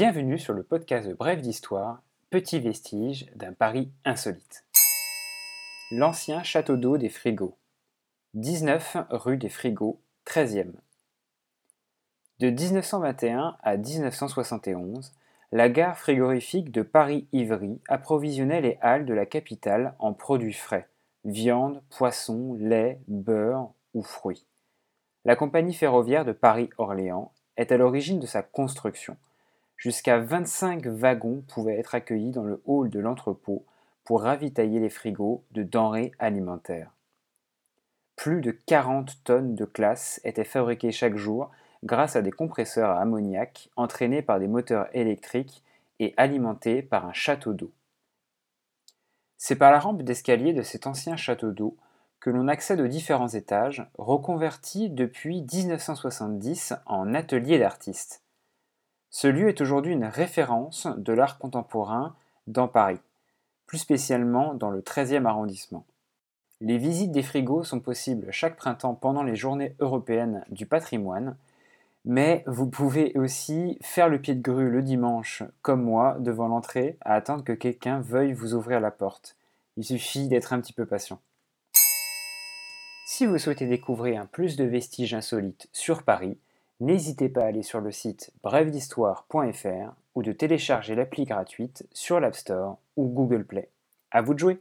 Bienvenue sur le podcast de Bref d'Histoire, petit vestige d'un Paris insolite. L'ancien château d'eau des Frigos. 19 rue des Frigos, 13e. De 1921 à 1971, la gare frigorifique de Paris-Ivry approvisionnait les halles de la capitale en produits frais, viande, poisson, lait, beurre ou fruits. La compagnie ferroviaire de Paris-Orléans est à l'origine de sa construction. Jusqu'à 25 wagons pouvaient être accueillis dans le hall de l'entrepôt pour ravitailler les frigos de denrées alimentaires. Plus de 40 tonnes de glace étaient fabriquées chaque jour grâce à des compresseurs à ammoniac entraînés par des moteurs électriques et alimentés par un château d'eau. C'est par la rampe d'escalier de cet ancien château d'eau que l'on accède aux différents étages, reconvertis depuis 1970 en atelier d'artistes. Ce lieu est aujourd'hui une référence de l'art contemporain dans Paris, plus spécialement dans le 13e arrondissement. Les visites des frigos sont possibles chaque printemps pendant les journées européennes du patrimoine, mais vous pouvez aussi faire le pied de grue le dimanche, comme moi, devant l'entrée, à attendre que quelqu'un veuille vous ouvrir la porte. Il suffit d'être un petit peu patient. Si vous souhaitez découvrir un plus de vestiges insolites sur Paris, N'hésitez pas à aller sur le site brèvedhistoire.fr ou de télécharger l'appli gratuite sur l'App Store ou Google Play. À vous de jouer!